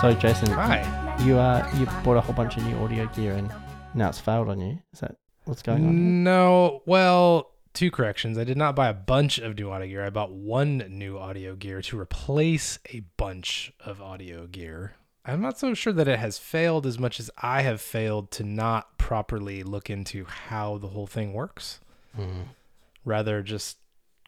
So Jason, Hi. you uh you bought a whole bunch of new audio gear and now it's failed on you. Is that what's going on? No, well, two corrections. I did not buy a bunch of new audio gear. I bought one new audio gear to replace a bunch of audio gear. I'm not so sure that it has failed as much as I have failed to not properly look into how the whole thing works. Mm. Rather, just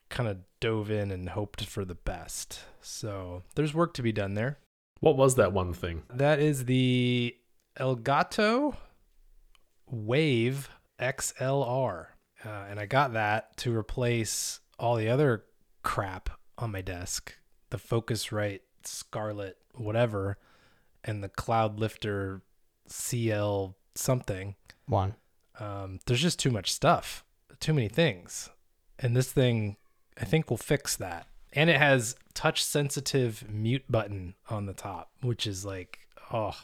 kind of dove in and hoped for the best. So there's work to be done there. What was that one thing? That is the Elgato Wave XLR. Uh, and I got that to replace all the other crap on my desk the Focusrite Scarlett, whatever, and the Cloud Lifter CL something. One. Um, there's just too much stuff, too many things. And this thing, I think, will fix that. And it has touch sensitive mute button on the top, which is like, oh,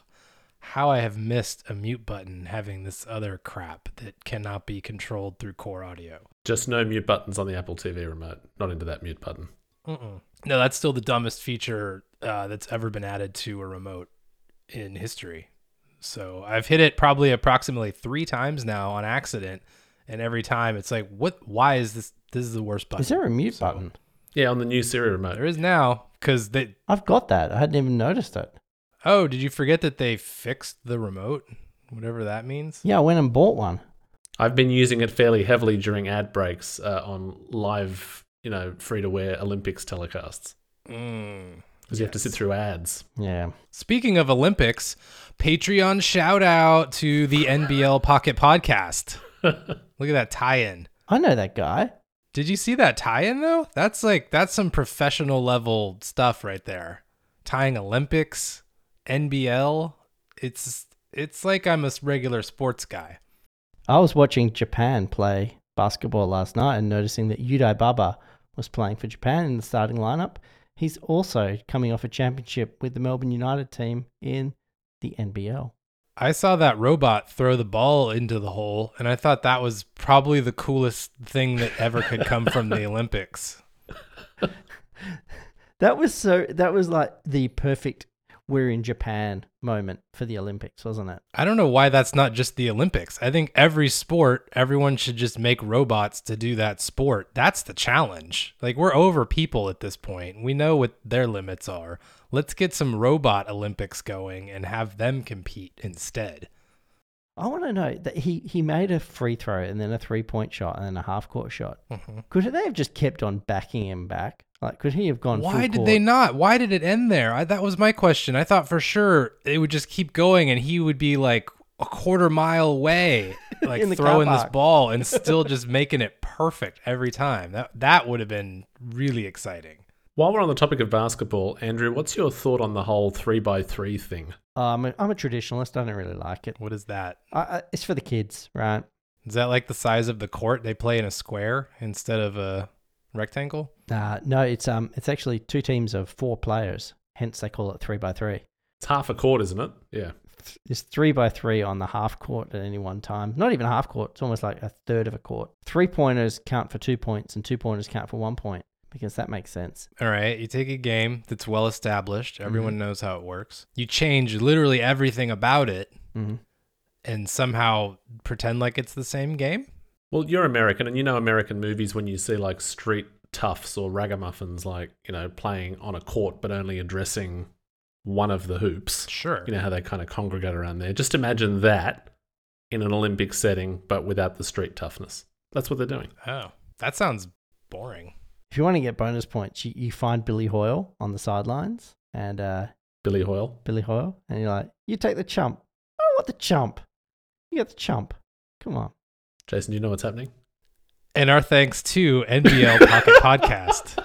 how I have missed a mute button having this other crap that cannot be controlled through core audio. Just no mute buttons on the Apple TV remote. Not into that mute button. Mm-mm. No, that's still the dumbest feature uh, that's ever been added to a remote in history. So I've hit it probably approximately three times now on accident, and every time it's like, what? Why is this? This is the worst button. Is there a mute So- button? Yeah, on the new Siri remote. There is now because they. I've got that. I hadn't even noticed it. Oh, did you forget that they fixed the remote? Whatever that means. Yeah, I went and bought one. I've been using it fairly heavily during ad breaks uh, on live, you know, free to wear Olympics telecasts Mm, because you have to sit through ads. Yeah. Speaking of Olympics, Patreon shout out to the NBL Pocket Podcast. Look at that tie-in. I know that guy. Did you see that tie-in though? That's like that's some professional level stuff right there. Tying Olympics, NBL. It's it's like I'm a regular sports guy. I was watching Japan play basketball last night and noticing that Yudai Baba was playing for Japan in the starting lineup. He's also coming off a championship with the Melbourne United team in the NBL. I saw that robot throw the ball into the hole and I thought that was probably the coolest thing that ever could come from the Olympics. That was so that was like the perfect we're in Japan moment for the Olympics, wasn't it? I don't know why that's not just the Olympics. I think every sport, everyone should just make robots to do that sport. That's the challenge. Like we're over people at this point. We know what their limits are. Let's get some robot Olympics going and have them compete instead. I want to know that he, he made a free throw and then a three point shot and then a half court shot. Mhm. Could they have just kept on backing him back? Like, could he have gone? Why full did court? they not? Why did it end there? I, that was my question. I thought for sure it would just keep going and he would be like a quarter mile away, like In throwing this ball and still just making it perfect every time. That that would have been really exciting. While we're on the topic of basketball, Andrew, what's your thought on the whole three by three thing? Uh, I'm, a, I'm a traditionalist. I don't really like it. What is that? I, I, it's for the kids, right? Is that like the size of the court? They play in a square instead of a rectangle? Uh, no, it's um, it's actually two teams of four players. Hence, they call it three by three. It's half a court, isn't it? Yeah. It's three by three on the half court at any one time. Not even a half court. It's almost like a third of a court. Three pointers count for two points, and two pointers count for one point because that makes sense. All right, you take a game that's well established, everyone knows how it works. You change literally everything about it hmm and somehow pretend like it's the same game? Well, you're American, and you know American movies when you see like street toughs or ragamuffins, like you know, playing on a court but only addressing one of the hoops. Sure. You know how they kind of congregate around there. Just imagine that in an Olympic setting, but without the street toughness. That's what they're doing. Oh, that sounds boring. If you want to get bonus points, you, you find Billy Hoyle on the sidelines and uh, Billy Hoyle. Billy Hoyle, and you're like, you take the chump. I don't want the chump. You get the chump. Come on. Jason, do you know what's happening? And our thanks to NBL Pocket Podcast,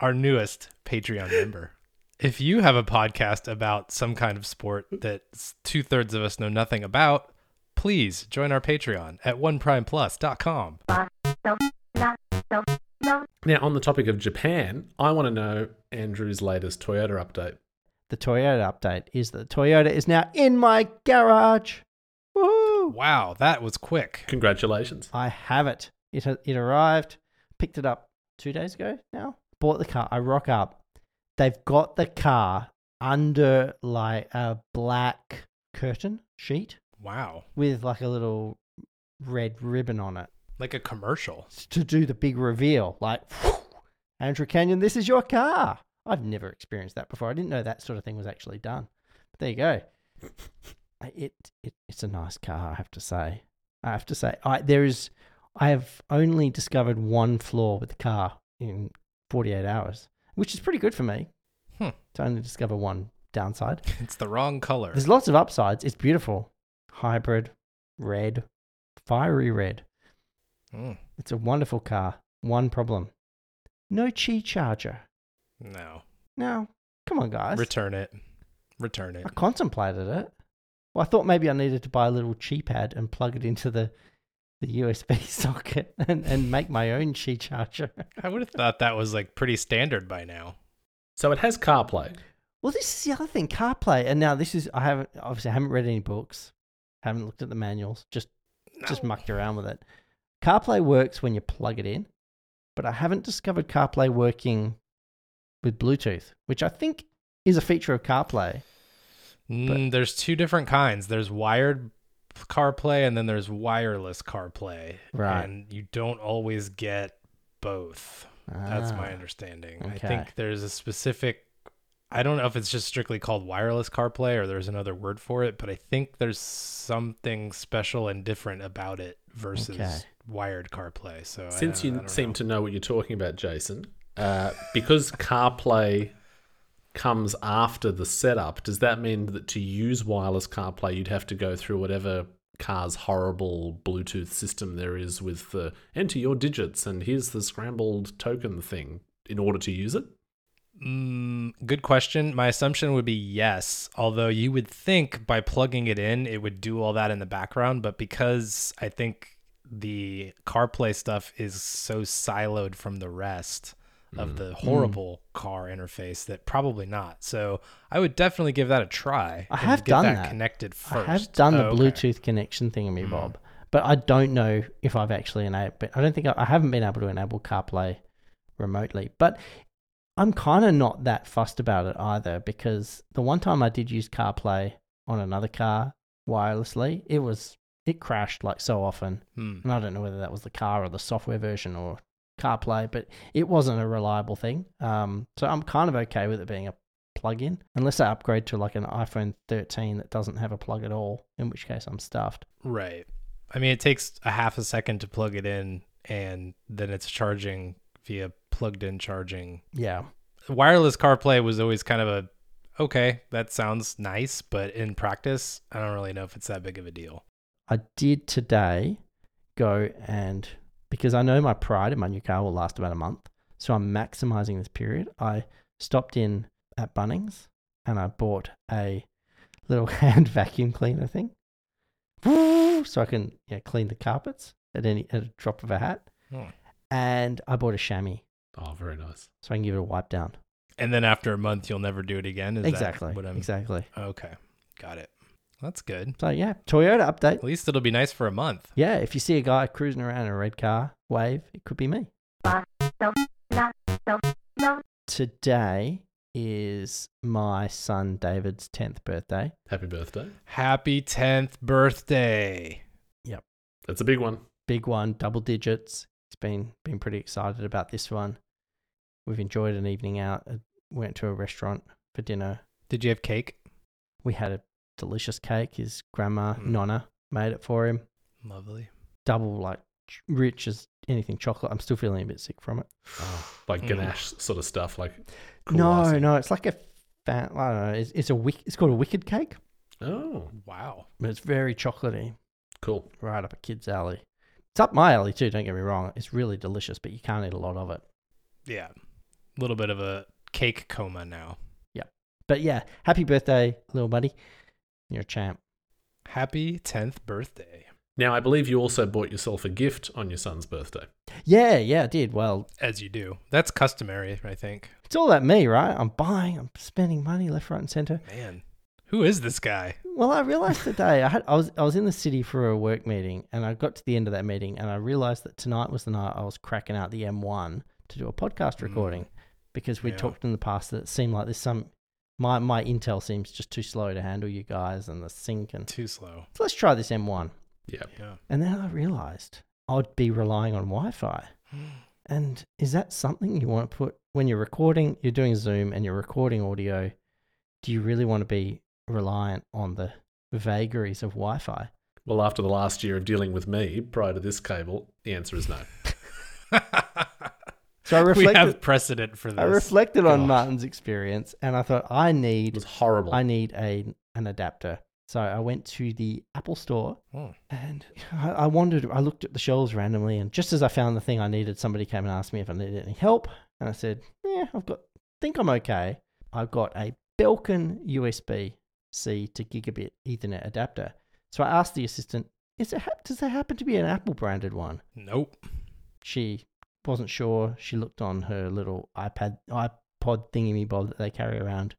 our newest Patreon member. If you have a podcast about some kind of sport that two thirds of us know nothing about, please join our Patreon at oneprimeplus.com. Now, on the topic of Japan, I want to know Andrew's latest Toyota update. The Toyota update is that Toyota is now in my garage. Woo! Wow, that was quick. Congratulations. I have it. It it arrived. Picked it up two days ago now. Bought the car. I rock up. they've got the car under like a black curtain sheet Wow. with like a little red ribbon on it Like a commercial. to do the big reveal. Like, Andrew Canyon, this is your car. I've never experienced that before. I didn't know that sort of thing was actually done. But there you go. It, it it's a nice car, I have to say. I have to say, I there is. I have only discovered one flaw with the car in 48 hours, which is pretty good for me. Hmm. To only discover one downside. It's the wrong color. There's lots of upsides. It's beautiful. Hybrid, red, fiery red. Mm, It's a wonderful car. One problem. No Qi charger. no. No. Come on, guys. Return it. Return it. I contemplated it. Well, I thought maybe I needed to buy a little Qi pad and plug it into the, the USB socket and, and make my own Qi charger. I would have thought that was like pretty standard by now. So it has CarPlay. Well, this is the other thing, CarPlay. And now this is I haven't obviously I haven't read any books, haven't looked at the manuals, just just mucked around with it. CarPlay works when you plug it in, but I haven't discovered CarPlay working with Bluetooth, which I think is a feature of CarPlay. Mm, there's two different kinds. There's wired CarPlay and then there's wireless CarPlay. Right. And you don't always get both. That's my Ah, understanding. I think there's a specific I don't know if it's just strictly called wireless CarPlay or there's another word for it, but I think there's something special and different about it versus Okay. wired CarPlay. So Since I you don't seem know. to know what you're talking about, Jason, uh, because CarPlay comes after the setup, does that mean that to use wireless CarPlay, you'd have to go through whatever car's horrible Bluetooth system there is with the enter your digits and here's the scrambled token thing in order to use it? Mm, good question. My assumption would be yes, although you would think by plugging it in, it would do all that in the background. But because I think the CarPlay stuff is so siloed from the rest of mm-hmm. the mm. horrible car interface that probably not. So I would definitely give that a try. I have get done that, that. connected I have done the Oh, okay. Bluetooth connection thingy, mm-hmm. Bob, but I don't know if I've actually enabled. I don't think I, I haven't been able to enable CarPlay remotely. But I'm kind of not that fussed about it either because the one time I did use CarPlay on another car wirelessly, it was it crashed like so often, Hmm. and I don't know whether that was the car or the software version or CarPlay, but it wasn't a reliable thing. Um, so I'm kind of okay with it being a plug-in, unless I upgrade to like an iPhone 13 that doesn't have a plug at all, in which case I'm stuffed. Right. I mean, it takes a half a second to plug it in, and then it's charging via plugged-in charging. Yeah, Wireless CarPlay was always kind of a okay, that sounds nice, but in practice, I don't really know if it's that big of a deal. I did today go and because I know my pride in my new car will last about a month, so I'm maximizing this period. I stopped in at Bunnings and I bought a little hand vacuum cleaner thing, so I can yeah clean the carpets at any at a drop of a hat. Hmm. And I bought a chamois Oh, very nice. so I can give it a wipe down. And then after a month, you'll never do it again. Is exactly. That what I'm... Exactly. Okay, got it. That's good. So yeah, Toyota update. At least it'll be nice for a month. Yeah, if you see a guy cruising around in a red car, wave. It could be me. Today is my son David's 10th birthday. Happy birthday. Happy tenth birthday. Yep. That's a big one. Big one, double digits. He's been been pretty excited about this one. We've enjoyed an evening out. Went to a restaurant for dinner. Did you have cake? We had a delicious cake. His grandma Mm. Nonna made it for him. Lovely. Double like rich as anything chocolate. I'm still feeling a bit sick from it. Like Mm. ganache sort of stuff. Like no, icing. no, it's like a fan, I don't know. It's, it's a wick, It's called a wicked cake, Oh, Wow. but it's very chocolatey. cool. right up a kid's alley. It's up my alley too, don't get me wrong. It's really delicious, but you can't eat a lot of it. Yeah. A little bit of a cake coma now. Yeah, but yeah, happy birthday, little buddy. You're champ. Happy 10th birthday. Now, I believe you also bought yourself a gift on your son's birthday. Yeah, yeah, I did. Well, As you do. That's customary, I think. it's all that me, right? I'm buying, I'm spending money left, right, and center. Man, who is this guy? Well, I realized today I had I was I was in the city for a work meeting, and I got to the end of that meeting, and I realized that tonight was the night I was cracking out the M1 to do a podcast mm. recording because we Yeah. talked in the past that it seemed like there's some my my Intel seems just too slow to handle you guys and the sync and Too slow. so let's try this M1. Yeah. Yeah. And then I realized I'd be relying on Wi-Fi. And is that something you want to put when you're recording, you're doing Zoom and you're recording audio? Do you really want to be reliant on the vagaries of Wi Fi? Well, after the last year of dealing with me prior to this cable, the answer is no. So I we reflected, have precedent for this. I reflected on Martin's experience and I thought, I need. It was horrible. I need a, an adapter. So I went to the Apple store Oh. and I, I wandered, I looked at the shelves randomly. And just as I found the thing I needed, somebody came and asked me if I needed any help. And I said, Yeah, I've got, think I'm okay. I've got a Belkin USB C to gigabit Ethernet adapter. So I asked the assistant, Is it, hap- does there happen to be an Apple branded one? Nope. She wasn't sure. She looked on her little iPad, iPod thingy me bob that they carry around.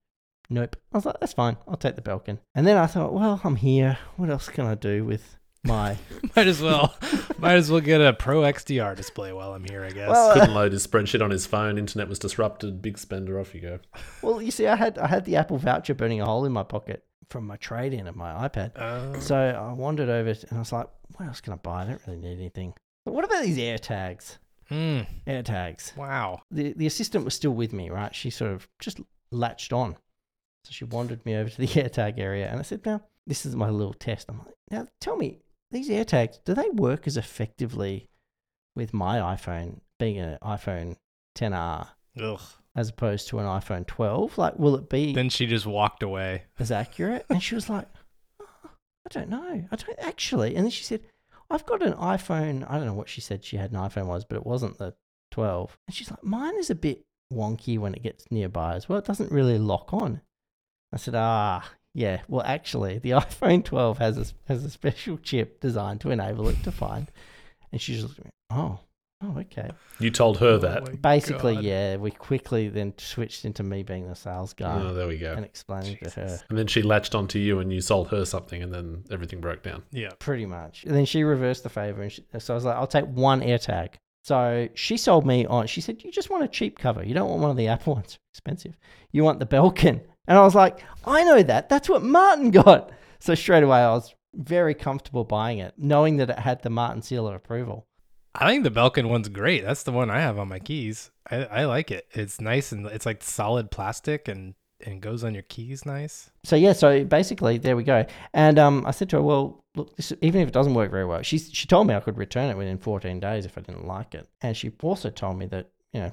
Nope. I was like, that's fine. I'll take the Belkin. And then I thought, well, I'm here. What else can I do with my? Might as well. might as well get a Pro XDR display while I'm here. I guess. Well, Couldn't load his spreadsheet on his phone. Internet was disrupted. Big spender. Off you go. well, you see, I had I had the Apple voucher burning a hole in my pocket from my trade in of my iPad. Uh, So I wandered over and I was like, what else can I buy? I don't really need anything. But what about these air tags? Mm, Air tags. wow. the the assistant was still with me, right? She sort of just latched on. So she wandered me over to the AirTag area and I said, Now, this is my little test. I'm like, now tell me, these AirTags, do they work as effectively with my iPhone being an iPhone 10R Ugh. as opposed to an iPhone 12? Like, will it be Then she just walked away. as accurate? And she was like, "Oh, I don't know. I don't actually. And then she said, I've got an iPhone. I don't know what she said she had an iPhone was, but it wasn't the 12. And she's like, mine is a bit wonky when it gets nearby as well. It doesn't really lock on. I said, ah, yeah. Well, actually, the iPhone 12 has a, has a special chip designed to enable it to find. And she's just oh, oh, okay. You told her Oh that. my Basically, God. yeah, we quickly then switched into me being the sales guy Oh, there we go. and explaining to her. And then she latched onto you, and you sold her something, and then everything broke down. Yeah. Pretty much. And then she reversed the favor, and she, so I was like, "I'll take one AirTag." So she sold me on. She said, "You just want a cheap cover. You don't want one of the Apple ones, expensive. You want the Belkin." And I was like, "I know that. That's what Martin got." So straight away, I was very comfortable buying it, knowing that it had the Martin seal of approval. I think the Belkin one's great. That's the one I have on my keys. I, I like it. It's nice and it's like solid plastic and and goes on your keys nice. So yeah, so basically there we go. And um, I said to her, "Well, look, this, even if it doesn't work very well, she she told me I could return it within 14 days if I didn't like it. And she also told me that you know,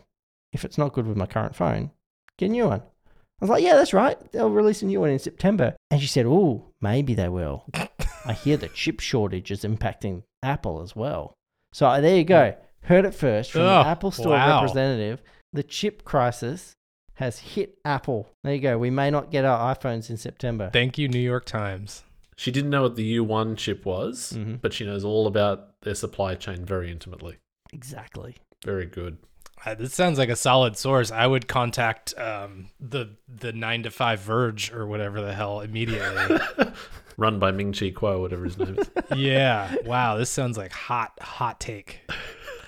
if it's not good with my current phone, get a new one." I was like, "Yeah, that's right. They'll release a new one in September." And she said, "Oh, maybe they will." I hear the chip shortage is impacting Apple as well. So uh, there you go. Heard it first from Oh, the Apple Store wow. representative. The chip crisis has hit Apple. There you go. We may not get our iPhones in September. Thank you, New York Times. She didn't know what the U1 chip was, Mhm. but she knows all about their supply chain very intimately. Exactly. Very good. Uh, this sounds like a solid source. I would contact um, the the nine to five Verge or whatever the hell immediately. Run by Ming Chi Kuo, whatever his name is. yeah. Wow. This sounds like hot hot take.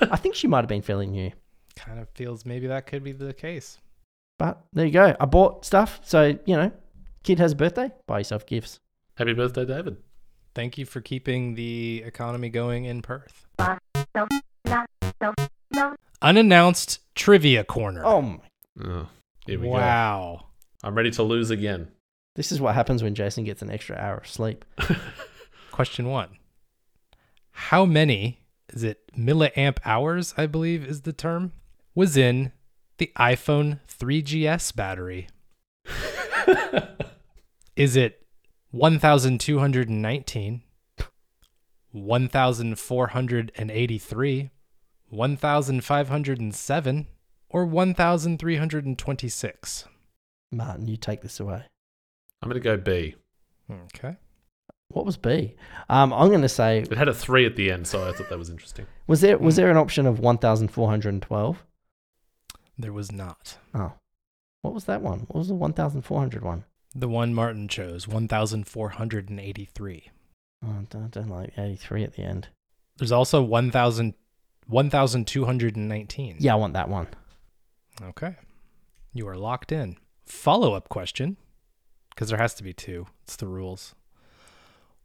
I think she might have been feeling new. Kind of feels maybe that could be the case. But there you go. I bought stuff. So, you know, kid has a birthday, buy yourself gifts. Happy birthday, David. Thank you for keeping the economy going in Perth. Unannounced trivia corner. Oh, my. Oh, here we go. wow. I'm ready to lose again. This is what happens when Jason gets an extra hour of sleep. Question one. How many, is it milliamp hours, I believe is the term, was in the iPhone 3GS battery? Is it 1,219, 1,483, 1,507, or 1,326? Martin, you take this away. I'm going to go B. Okay. What was B? Um, I'm going to say, It had a three at the end, so I thought that was interesting. was there was Hmm. there an option of 1,412? There was not. Oh. What was that one? What was the 1,400 one? The one Martin chose, 1,483. Oh, I don't, I don't like 83 at the end. There's also 1,000 1,219. Yeah, I want that one. Okay. You are locked in. Follow up question, because there has to be two. It's the rules.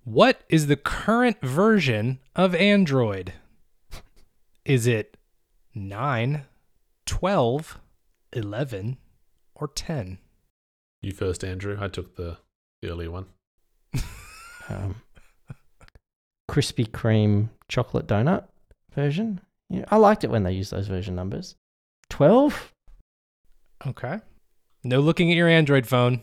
What is the current version of Android? Is it 9, 12, 11, or 10? You first, Andrew. I took the, the earlier one. Um, Krispy Kreme chocolate donut version. Yeah, I liked it when they used those version numbers. 12? Okay. No looking at your Android phone.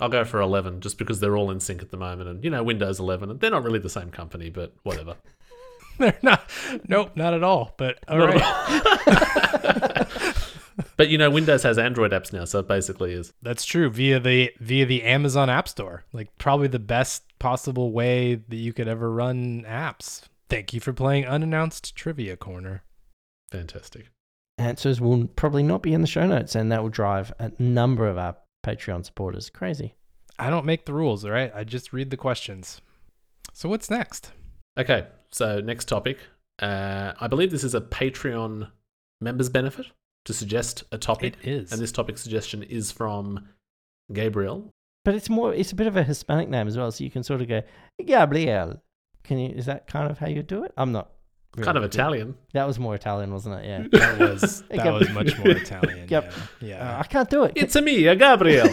I'll go for 11 just because they're all in sync at the moment. And, you know, Windows 11, and they're not really the same company, but whatever. They're not. Nope, not at all. But all Not right. all. but, you know, Windows has Android apps now, so it basically is. That's true via the via the Amazon App Store. Like probably the best possible way that you could ever run apps. Thank you for playing unannounced trivia corner. Fantastic. Answers will probably not be in the show notes, and that will drive a number of our Patreon supporters crazy. I don't make the rules, all right? I just read the questions. So what's next? Okay, so next topic. Uh, I believe this is a Patreon members benefit to suggest a topic. It is. And this topic suggestion is from Gabriel. But it's more, it's a bit of a Hispanic name as well, so you can sort of go, Gabriel. Can you, is that kind of how you do it? I'm not. Kind of good. Italian. That was more Italian, wasn't it? Yeah. that was that was much more Italian. Yep. Yeah. Uh, I can't do it. It's a me, a Gabriel.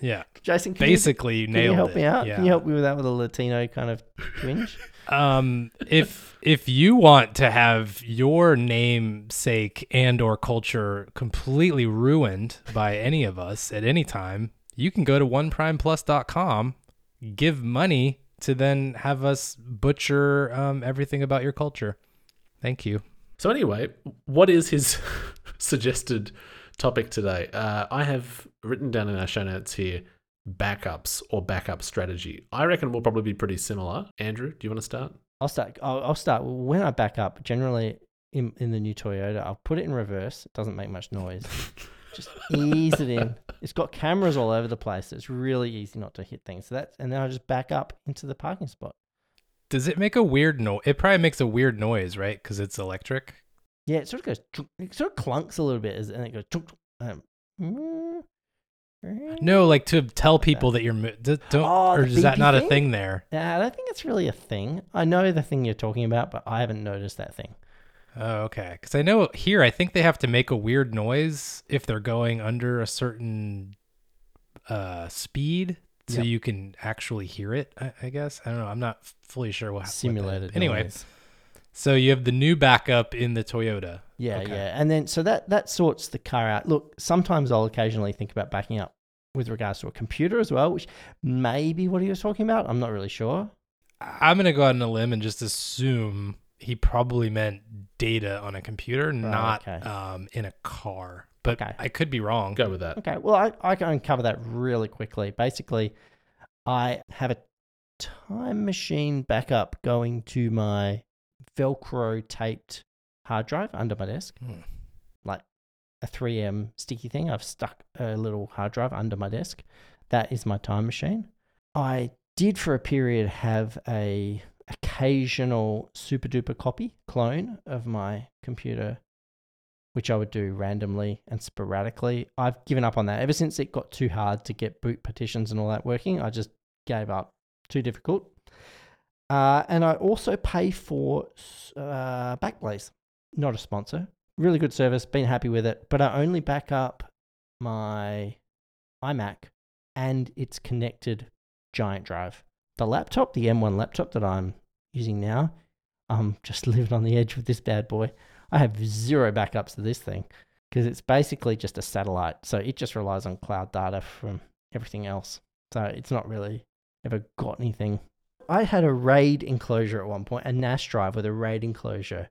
yeah. Jason, can you, Basically, you can nailed you help it. me out? Yeah. Can you help me with that with a Latino kind of twinge? um if if you want to have your namesake and or culture completely ruined by any of us at any time you can go to oneprimeplus.com give money to then have us butcher um, everything about your culture thank you so anyway, what is his suggested topic today? Uh, I have written down in our show notes here backups or backup strategy. I reckon we'll probably be pretty similar. Andrew, do you want to start? I'll start. I'll, I'll start when I back up. Generally, in in the new Toyota, I'll put it in reverse. It doesn't make much noise. Just ease it in. It's got cameras all over the place. So it's really easy not to hit things. So that's and then I just back up into the parking spot. does it make a weird noise it probably makes a weird noise right because it's electric Yeah, it sort of goes. It sort of clunks a little bit, as- and it goes. Um, mm, no like to tell people that you're don't Oh, or is that not a thing? thing there Yeah, I don't think it's really a thing. I know the thing you're talking about, but I haven't noticed that thing. Oh, okay. Because I know here, I think they have to make a weird noise if they're going under a certain uh, speed, so Yep. you can actually hear it. I, I guess I don't know. I'm not fully sure what what that- Simulated. Anyway, noise. so you have the new backup in the Toyota. Yeah, Okay. yeah. And then so that that sorts the car out. Look, sometimes I'll occasionally think about backing up with regards to a computer as well, which may be what he was talking about. I'm not really sure. I'm gonna go out on a limb and just assume he probably meant data on a computer, not okay. um, in a car. But Okay. I could be wrong. Go with that. Okay, well I, I can cover that really quickly. Basically, I have a time machine backup going to my Velcro taped hard drive under my desk. Hmm. Like a 3M sticky thing. I've stuck a little hard drive under my desk. That is my time machine. I did for a period have a occasional SuperDuper copy clone of my computer which I would do randomly and sporadically. I've given up on that. Ever since it got too hard to get boot partitions and all that working, I just gave up. Too difficult. Uh, and I also pay for uh, Backblaze. Not a sponsor. Really good service. Been happy with it. But I only back up my iMac and its connected giant drive. The laptop, the M1 laptop that I'm using now, I'm um, just living on the edge with this bad boy. I have zero backups to this thing because it's basically just a satellite. So it just relies on cloud data from everything else. So it's not really ever got anything. I had a RAID enclosure at one point, a NAS drive with a RAID enclosure.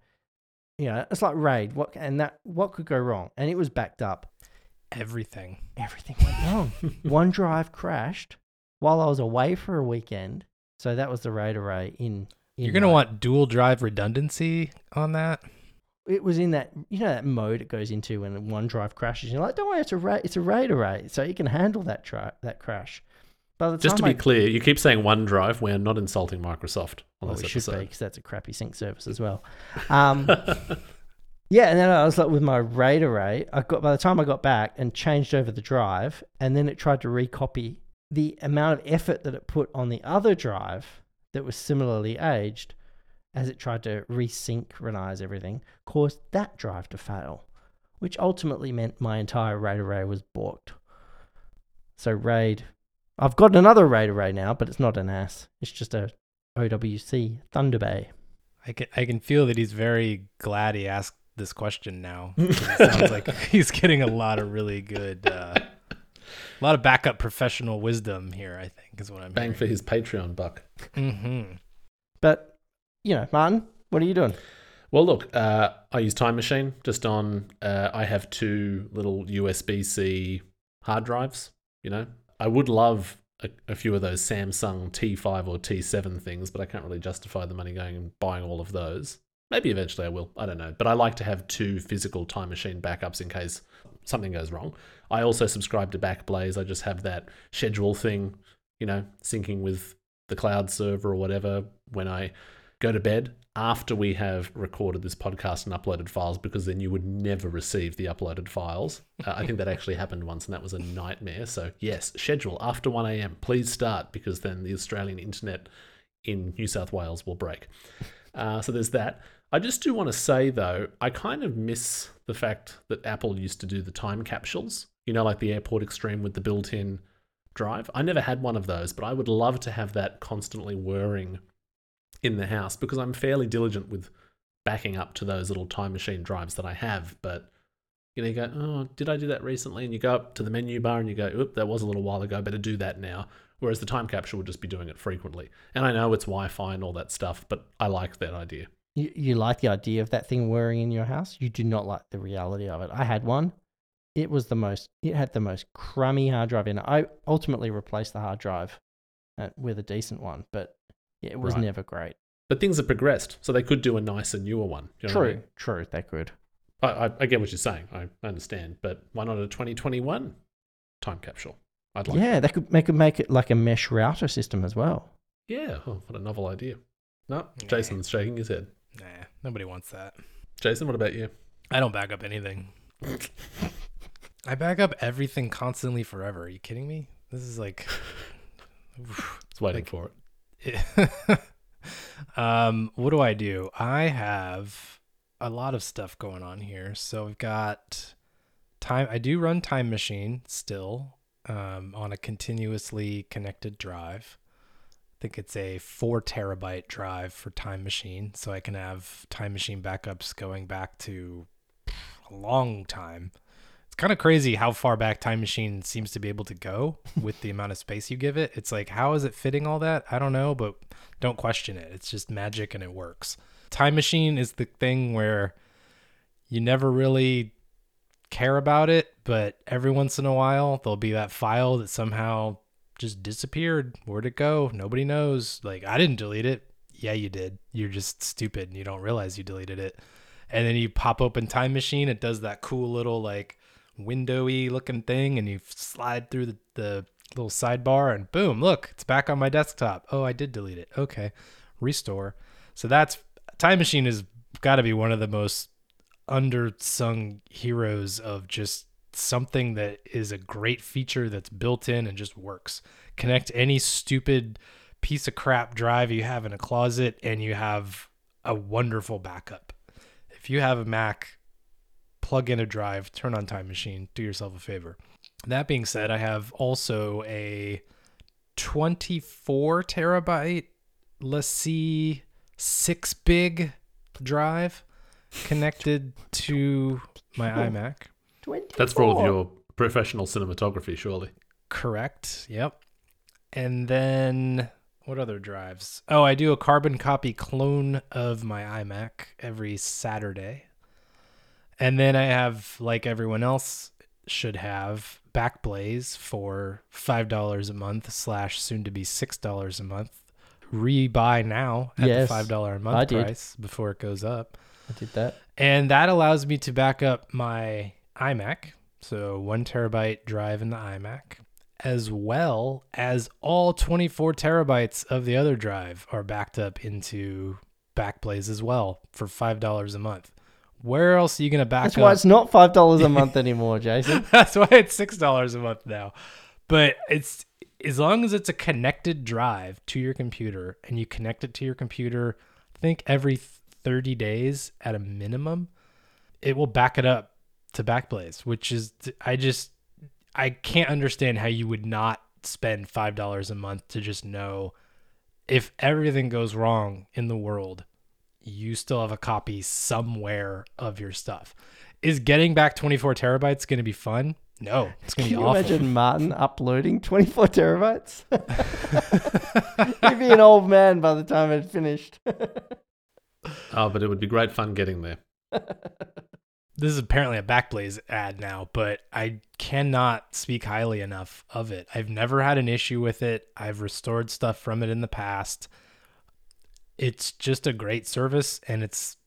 You know, it's like RAID. What and that what could go wrong? And it was backed up. Everything. Everything went wrong. one drive crashed while I was away for a weekend. So that was the RAID array in. in You're gonna want dual drive redundancy on that. it was in that you know that mode it goes into when one drive crashes. You're like, don't worry, it's a ra- it's a RAID array, so you can handle that tra- that crash. But Just to be I- clear, you keep saying OneDrive. We're not insulting Microsoft on well, this we should be because that's a crappy sync service as well. Um, Yeah, and then I was like with my RAID array. I got by the time I got back and changed over the drive, and then it tried to recopy the amount of effort that it put on the other drive that was similarly aged, as it tried to resynchronize everything, caused that drive to fail, which ultimately meant my entire RAID array was balked. So RAID, I've got another RAID array now, but it's not an AS. It's just a OWC ThunderBay. I can I can feel that he's very glad he asked this question now. It sounds like he's getting a lot of really good, uh, a lot of backup professional wisdom here. I think is what I'm Bang for his Patreon buck. Mm-hmm. But, you know, Martin, what are you doing? Well, look, uh, I use Time Machine just on. Uh, I have two little USB C hard drives. You know, I would love a, a few of those Samsung T5 or T7 things, but I can't really justify the money going and buying all of those. Maybe eventually I will. I don't know. But I like to have two physical Time Machine backups in case something goes wrong. I also subscribe to Backblaze. I just have that schedule thing, you know, syncing with the cloud server or whatever when I go to bed after we have recorded this podcast and uploaded files because then you would never receive the uploaded files. Uh, I think that actually happened once and that was a nightmare. So, yes, schedule after 1 a.m. Please start because then the Australian internet in New South Wales will break. Uh, so, there's that. I just do want to say though, I kind of miss the fact that Apple used to do the time capsules, you know, like the Airport Extreme with the built in drive. I never had one of those, but I would love to have that constantly whirring in the house because I'm fairly diligent with backing up to those little time machine drives that I have. But you know, you go, oh, did I do that recently? And you go up to the menu bar and you go, oop, that was a little while ago. Better do that now. Whereas the time capsule would just be doing it frequently. And I know it's Wi-Fi and all that stuff, but I like that idea. You, you like the idea of that thing whirring in your house. You do not like the reality of it. I had one. It was the most. It had the most crummy hard drive in it. I ultimately replaced the hard drive uh, with a decent one, but it was Right. never great. But things have progressed, so they could do a nicer, newer one. You know what I true, mean? true. They could. I, I, I get what you're saying. I understand, but why not a 2021 time capsule? I'd like. yeah, they could make it make it like a mesh router system as well. Yeah. Oh, what a novel idea. No, Nah. Jason's shaking his head. Nah, nobody wants that. Jason, what about you? I don't back up anything. I back up everything constantly forever. Are you kidding me? This is like It's waiting Like- for it. um, what do I do? I have a lot of stuff going on here. So I've got time. I do run Time Machine still um, on a continuously connected drive. I think it's a four terabyte drive for Time Machine, so I can have Time Machine backups going back to a long time. It's kind of crazy how far back Time Machine seems to be able to go with the amount of space you give it. It's like, how is it fitting all that? I don't know, but don't question it. It's just magic and it works. Time Machine is the thing where you never really care about it, but every once in a while there'll be that file that somehow just disappeared. Where'd it go? Nobody knows. Like, I didn't delete it. Yeah, you did. You're just stupid and you don't realize you deleted it. And then you pop open Time Machine, it does that cool little like windowy looking thing, and you slide through the, the little sidebar, and boom, look, it's back on my desktop. Oh, I did delete it. Okay, restore. So that's Time Machine has got to be one of the most undersung heroes of just something that is a great feature that's built in and just works. Connect any stupid piece of crap drive you have in a closet, and you have a wonderful backup. If you have a Mac, plug in a drive, turn on Time Machine, do yourself a favor. That being said, I have also a 24 terabyte LaCie 6 big drive connected to my iMac. That's for all of your professional cinematography, surely. Correct. Yep. And then what other drives? Oh, I do a carbon copy clone of my iMac every Saturday. And then I have, like everyone else should have, Backblaze for $5 a month slash soon to be $6 a month. Rebuy now at Yes, the $5 a month I did. price before it goes up. I did that. And that allows me to back up my iMac, so one terabyte drive in the iMac, as well as all 24 terabytes of the other drive are backed up into Backblaze as well for $5 a month. Where else are you gonna back That's up? why it's not five dollars a month anymore, Jason. That's why it's six dollars a month now. But it's as long as it's a connected drive to your computer and you connect it to your computer, I think every 30 days at a minimum, it will back it up to Backblaze, which is I just I can't understand how you would not spend five dollars a month to just know if everything goes wrong in the world, you still have a copy somewhere of your stuff. Is getting back 24 terabytes going to be fun? No, it's going to Can be you awful. imagine Martin uploading 24 terabytes? He'd be an old man by the time it finished. Oh, but it would be great fun getting there. This is apparently a Backblaze ad now, but I cannot speak highly enough of it. I've never had an issue with it. I've restored stuff from it in the past. It's just a great service and it's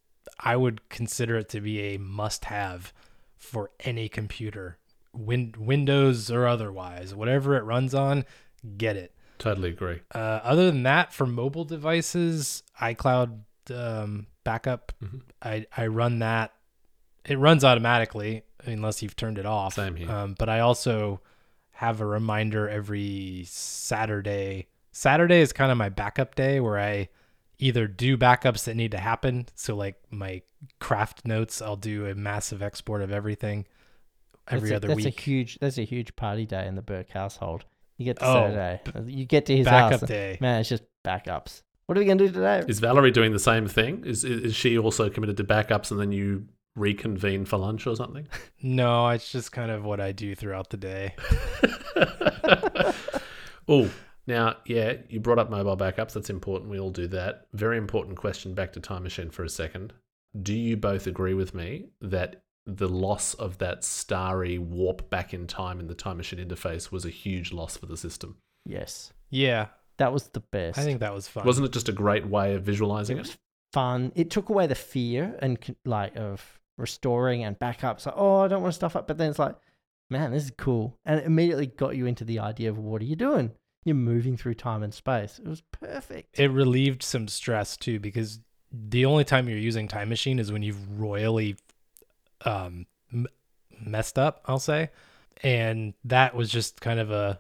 I would consider it to be a must-have for any computer, Win- Windows or otherwise. Whatever it runs on, get it. Totally agree. Uh, other than that, for mobile devices, iCloud um, backup, Mhm. I, I run that. It runs automatically unless you've turned it off. Same here. Um, but I also have a reminder every Saturday. Saturday is kind of my backup day where I either do backups that need to happen. So, like my craft notes, I'll do a massive export of everything every that's a, other that's week. a huge that's a huge party day in the Burke household. You get to Oh, Saturday. You get to his backup house. day. Man, it's just backups. What are we gonna do today? Is Valerie doing the same thing? Is is is she also committed to backups and then you reconvene for lunch or something? No, it's just kind of what I do throughout the day. oh, now, yeah, you brought up mobile backups. That's important. We all do that. Very important question back to Time Machine for a second. Do you both agree with me that the loss of that starry warp back in time in the Time Machine interface was a huge loss for the system? yes, Yeah, that was the best. I think that was fun. Wasn't it just a great way of visualizing it it? fun. It took away the fear and c- like of restoring and backups. Like, oh, I don't want to stuff up. But then it's like, man, this is cool, and it immediately got you into the idea of what are you doing? You're moving through time and space. It was perfect. it relieved some stress too because the only time you're using time machine is when you've royally um m- messed up i'll say and that was just kind of a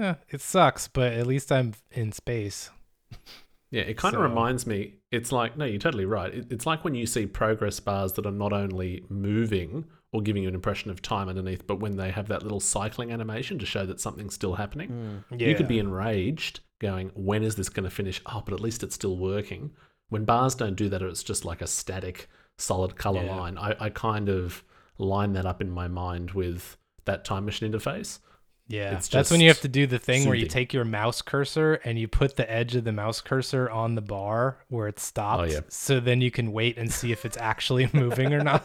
eh, it sucks but at least i'm in space Yeah, it kind of reminds me. It's like no, you're totally right. It, it's like when you see progress bars that are not only moving or giving you an impression of time underneath, but when they have that little cycling animation to show that something's still happening. Mm. yeah You could be enraged, going, "When is this going to finish?" Oh, but at least it's still working. When bars don't do that, it's just like a static, solid color Yeah. line. I, I kind of line that up in my mind with that time machine interface. Yeah it's that's when you have to do the thing where you take your mouse cursor and you put the edge of the mouse cursor on the bar where it stops Oh, yeah. so then you can wait and see if it's actually moving or not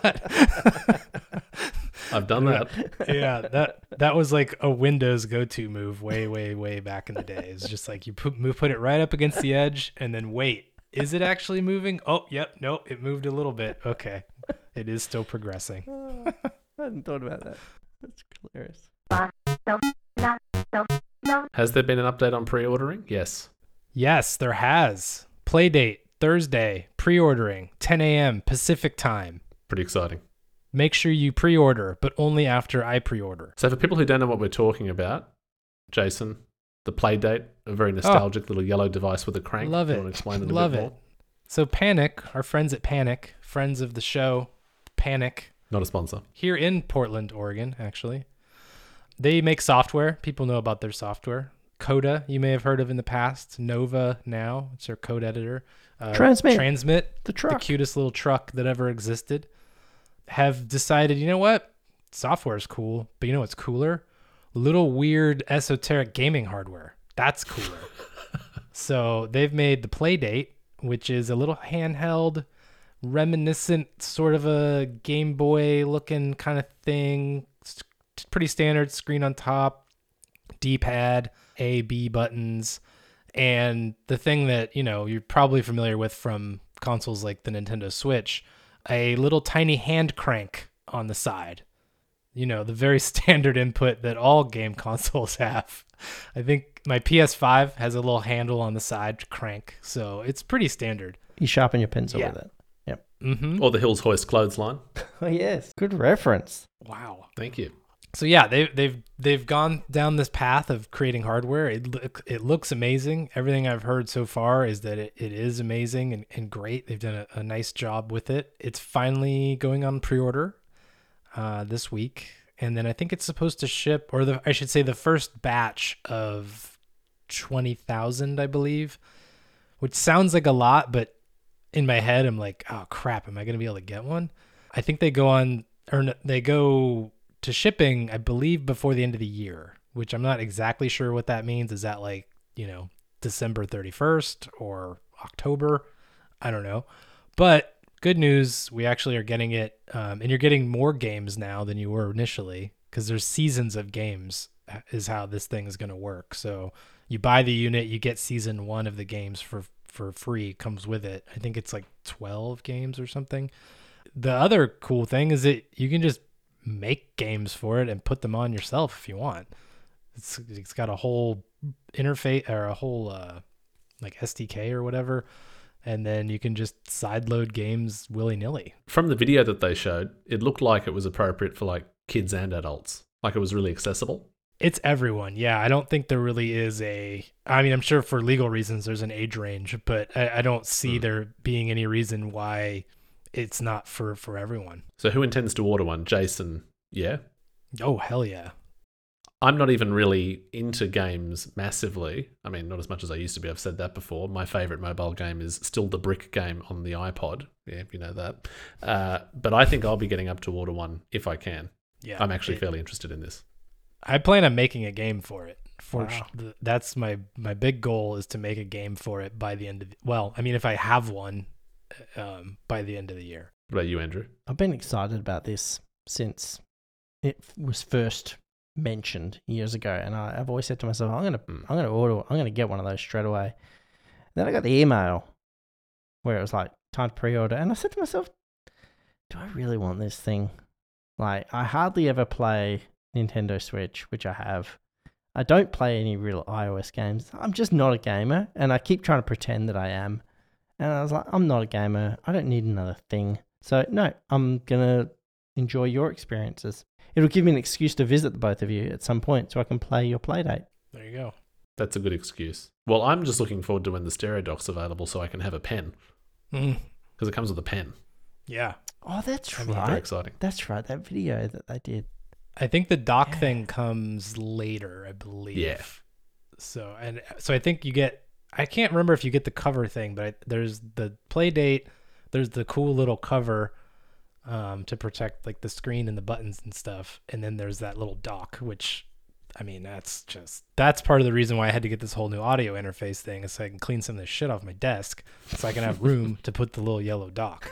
I've done that. yeah, that that was like a Windows go-to move way, way, way back in the day. It's just like you put move, put it right up against the edge, and then wait. Is it actually moving? Oh, yep, nope, it moved a little bit. Okay, it is still progressing. I hadn't thought about that. That's hilarious. Has there been an update on pre-ordering? Yes. Yes, there has Playdate Thursday pre-ordering 10 a.m. Pacific time. Pretty exciting. Make sure you pre-order, but only after I pre-order. So for people who don't know what we're talking about, Jason, the Playdate, a very oh. nostalgic little yellow device with a crank. Love it. You want to explain it Love it. more? So Panic, our friends at Panic, friends of the show, Panic, Not a sponsor. here in Portland, Oregon, actually. They make software. People know about their software. Coda, you may have heard of in the past. Nova now, it's their code editor. Uh, Transmit. Transmit, The truck. the cutest little truck that ever existed. Have decided, you know what? Software is cool, but you know what's cooler? Little weird esoteric gaming hardware. That's cooler. so they've made the Playdate, which is a little handheld, reminiscent sort of a Game Boy looking kind of thing. It's pretty standard screen on top, D pad, A, B buttons. And the thing that, you know, you're probably familiar with from consoles like the Nintendo Switch, a little tiny hand crank on the side. You know, the very standard input that all game consoles have. I think my PS5 has a little handle on the side to crank, so it's pretty standard. You sharpen your pencil Yeah. with it. Yep. Mm-hmm. Or the Hills Hoist clothesline. Oh yes, good reference. Wow. Thank you. So yeah, they've they've they've gone down this path of creating hardware. It look, it looks amazing. Everything I've heard so far is that it, it is amazing and, and great. They've done a, a nice job with it. It's finally going on pre-order uh, this week, and then I think it's supposed to ship, or the I should say, the first batch of twenty thousand, I believe, which sounds like a lot, but in my head, I'm like, oh crap, am I gonna be able to get one? I think they go on, or they go to shipping, I believe, before the end of the year, which I'm not exactly sure what that means. Is that like, you know, December 31st or October? I don't know. But good news, we actually are getting it, um, and you're getting more games now than you were initially because there's seasons of games, uh, is how this thing is going to work. So you buy the unit, you get season one of the games for for free comes with it. I think it's like 12 games or something. The other cool thing is that you can just make games for it and put them on yourself if you want. It's it's got a whole interface or a whole uh, like SDK or whatever, and then you can just sideload games willy nilly. From the video that they showed, it looked like it was appropriate for like kids and adults. Like it was really accessible. It's everyone. Yeah, I don't think there really is a. I mean, I'm sure for legal reasons there's an age range, but I, I don't see Hmm. there being any reason why it's not for for everyone. So who intends to order one? Jason, yeah. Oh hell yeah! I'm not even really into games massively. I mean, not as much as I used to be. I've said that before. My favorite mobile game is still the brick game on the iPod. Yeah, if you know that. Uh, but I think I'll be getting up to order one if I can. Yeah, I'm actually it- fairly interested in this. I plan on making a game for it. For Wow. th- that's my my big goal is to make a game for it by the end of the, well, I mean if I have one um by the end of the year. What about you, Andrew? I've been excited about this since it was first mentioned years ago, and I, I've always said to myself, I'm gonna, Mm. I'm gonna order, I'm gonna get one of those straight away. Then I got the email where it was like time to pre-order, and I said to myself, Do I really want this thing? Like, I hardly ever play Nintendo Switch, which I have. I don't play any real iOS games. I'm just not a gamer, and I keep trying to pretend that I am. And I was like, I'm not a gamer. I don't need another thing. So no, I'm gonna enjoy your experiences. It'll give me an excuse to visit the both of you at some point, so I can play your Playdate. There you go. That's a good excuse. Well, I'm just looking forward to when the stereo dock's available so I can have a pen Mm, because it comes with a pen. yeah. Oh, that's I mean, Very right. exciting. That's right. That video that they did. I think the dock Yeah. thing comes later, I believe. Yeah. So and so I think you get I can't remember if you get the cover thing, but I, there's the Playdate, there's the cool little cover um, to protect like the screen and the buttons and stuff, and then there's that little dock, which I mean that's just that's part of the reason why I had to get this whole new audio interface thing, is so I can clean some of this shit off my desk, so I can have room to put the little yellow dock.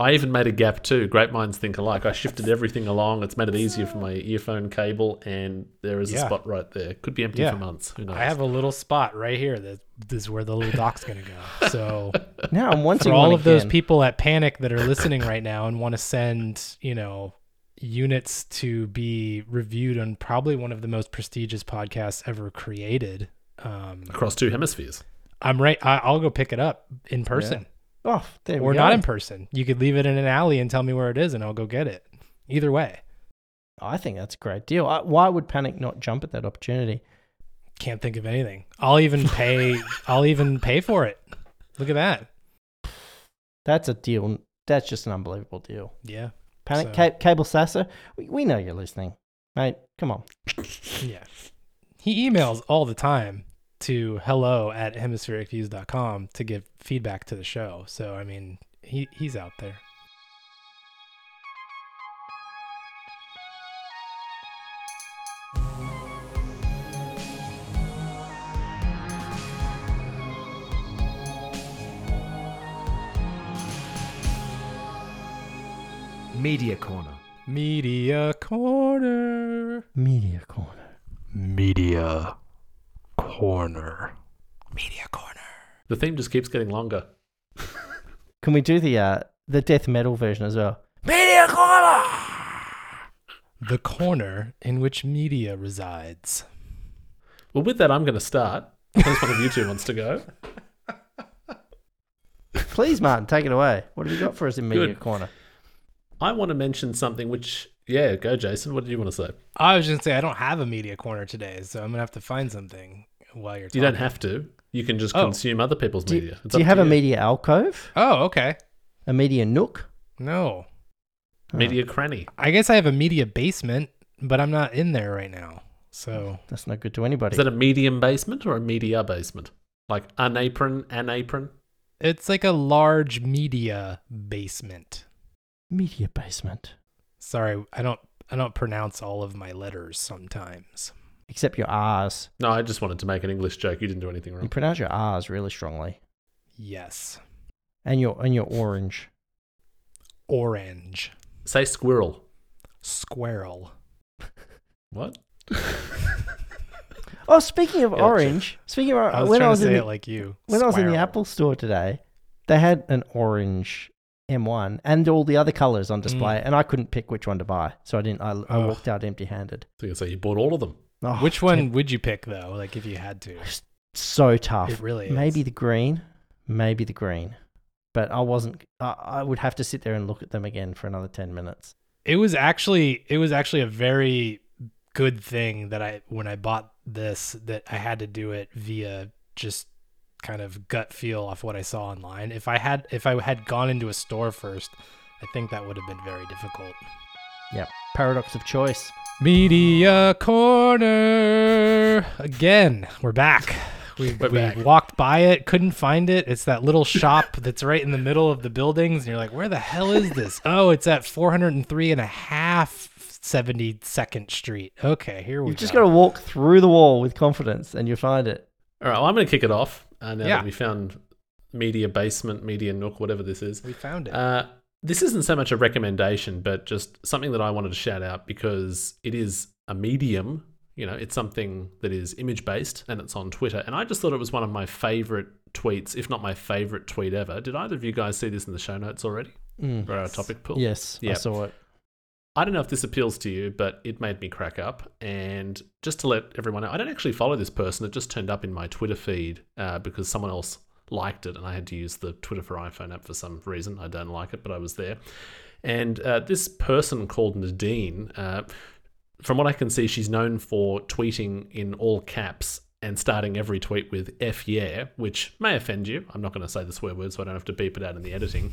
I even made a gap too. Great minds think alike. I shifted everything along. It's made it easier for my earphone cable, and there is a spot right there. Could be empty Yeah. for months. Who knows? I have a little spot right here that this is where the little dock's gonna go. So Now I'm wanting for all one of those people at Panic that are listening right now and want to send, you know, units to be reviewed on probably one of the most prestigious podcasts ever created. Um, across two hemispheres. I'm right. I, I'll go pick it up in person Oh, there or we go. not in person. You could leave it in an alley and tell me where it is, and I'll go get it. Either way, oh, I think that's a great deal. I, why would Panic not jump at that opportunity? can't think of anything. I'll even pay. I'll even pay for it. Look at that. That's a deal. That's just an unbelievable deal. Yeah. Panic, So- Ca- Cabel Sasser, we, we know you're listening, mate. Come on. Yeah. He emails all the time to hello at hemisphericviews.com to give feedback to the show. So, I mean, he, he's out there. Media Corner. Media Corner. Media Corner. Media Corner. Media Corner. The theme just keeps getting longer. Can we do the uh, the death metal version as well? Media corner. The corner in which media resides. Well, with that, I'm going to start. Unless one of you two wants to go. Please, Martin, take it away. What have you got for us in media Good. corner? I want to mention something which, yeah, go, Jason. What did you want to say? I was just gonna say I don't have a media corner today, so I'm gonna have to find something while you're. You don't have to. You can just Oh. consume other people's Do, media. It's do you have to a media alcove? Oh, okay. A media nook? No, media cranny? I guess I have a media basement, but I'm not in there right now. So That's not good to anybody. Is that a medium basement or a media basement? Like an apron, an apron? it's like a large media basement. media basement. Sorry, I don't. I don't pronounce all of my letters sometimes. Except your R's. No, I just wanted to make an English joke. You didn't do anything wrong. You pronounce your R's really strongly. Yes, And your and your orange. orange, Say squirrel. squirrel. What? Oh, speaking of Gotcha. orange, speaking of I was when trying I was to in say the, it like you. when I was in the Squirrel. Apple store today, they had an orange M1 and all the other colors on display, and I couldn't pick which one to buy, so I didn't. I, I Mm. Walked out empty-handed. So you say you bought all of them. Oh, Which one would you pick though? Like if you had to, So tough. it really is. Maybe the green, maybe the green, but I wasn't. I, I would have to sit there and look at them again for another ten minutes. it was actually it was actually a very good thing that I when I bought this that I had to do it via just kind of gut feel off what I saw online. If I had if I had gone into a store first, I think that would have been very difficult. Yep. Paradox of choice. Media corner again. We're back. We, We're we back. walked by it, couldn't find it. It's that little shop that's right in the middle of the buildings, and you're like, "Where the hell is this?" Oh, it's at 403 and a half 72nd Street. Okay, here we go. You've just got to walk through the wall with confidence, and you'll find it. All right, well, I'm going to kick it off uh, now Yeah. that we found media basement, media nook, whatever this is. we found it. Uh, this isn't so much a recommendation, but just something that I wanted to shout out because it is a medium. You know, it's something that is image based and it's on Twitter. And I just thought it was one of my favorite tweets, if not my favorite tweet ever. Did either of you guys see this in the show notes already Mm. for our topic pool? Yes, I saw it. I don't know if this appeals to you, but it made me crack up. And just to let everyone know, I don't actually follow this person. It just turned up in my Twitter feed uh, because someone else liked it, and I had to use the Twitter for iPhone app for some reason. I don't like it, but I was there. And uh, this person called Nadine, uh, from what I can see, she's known for tweeting in all caps and starting every tweet with F yeah, which may offend you. I'm not going to say the swear word so I don't have to beep it out in the editing.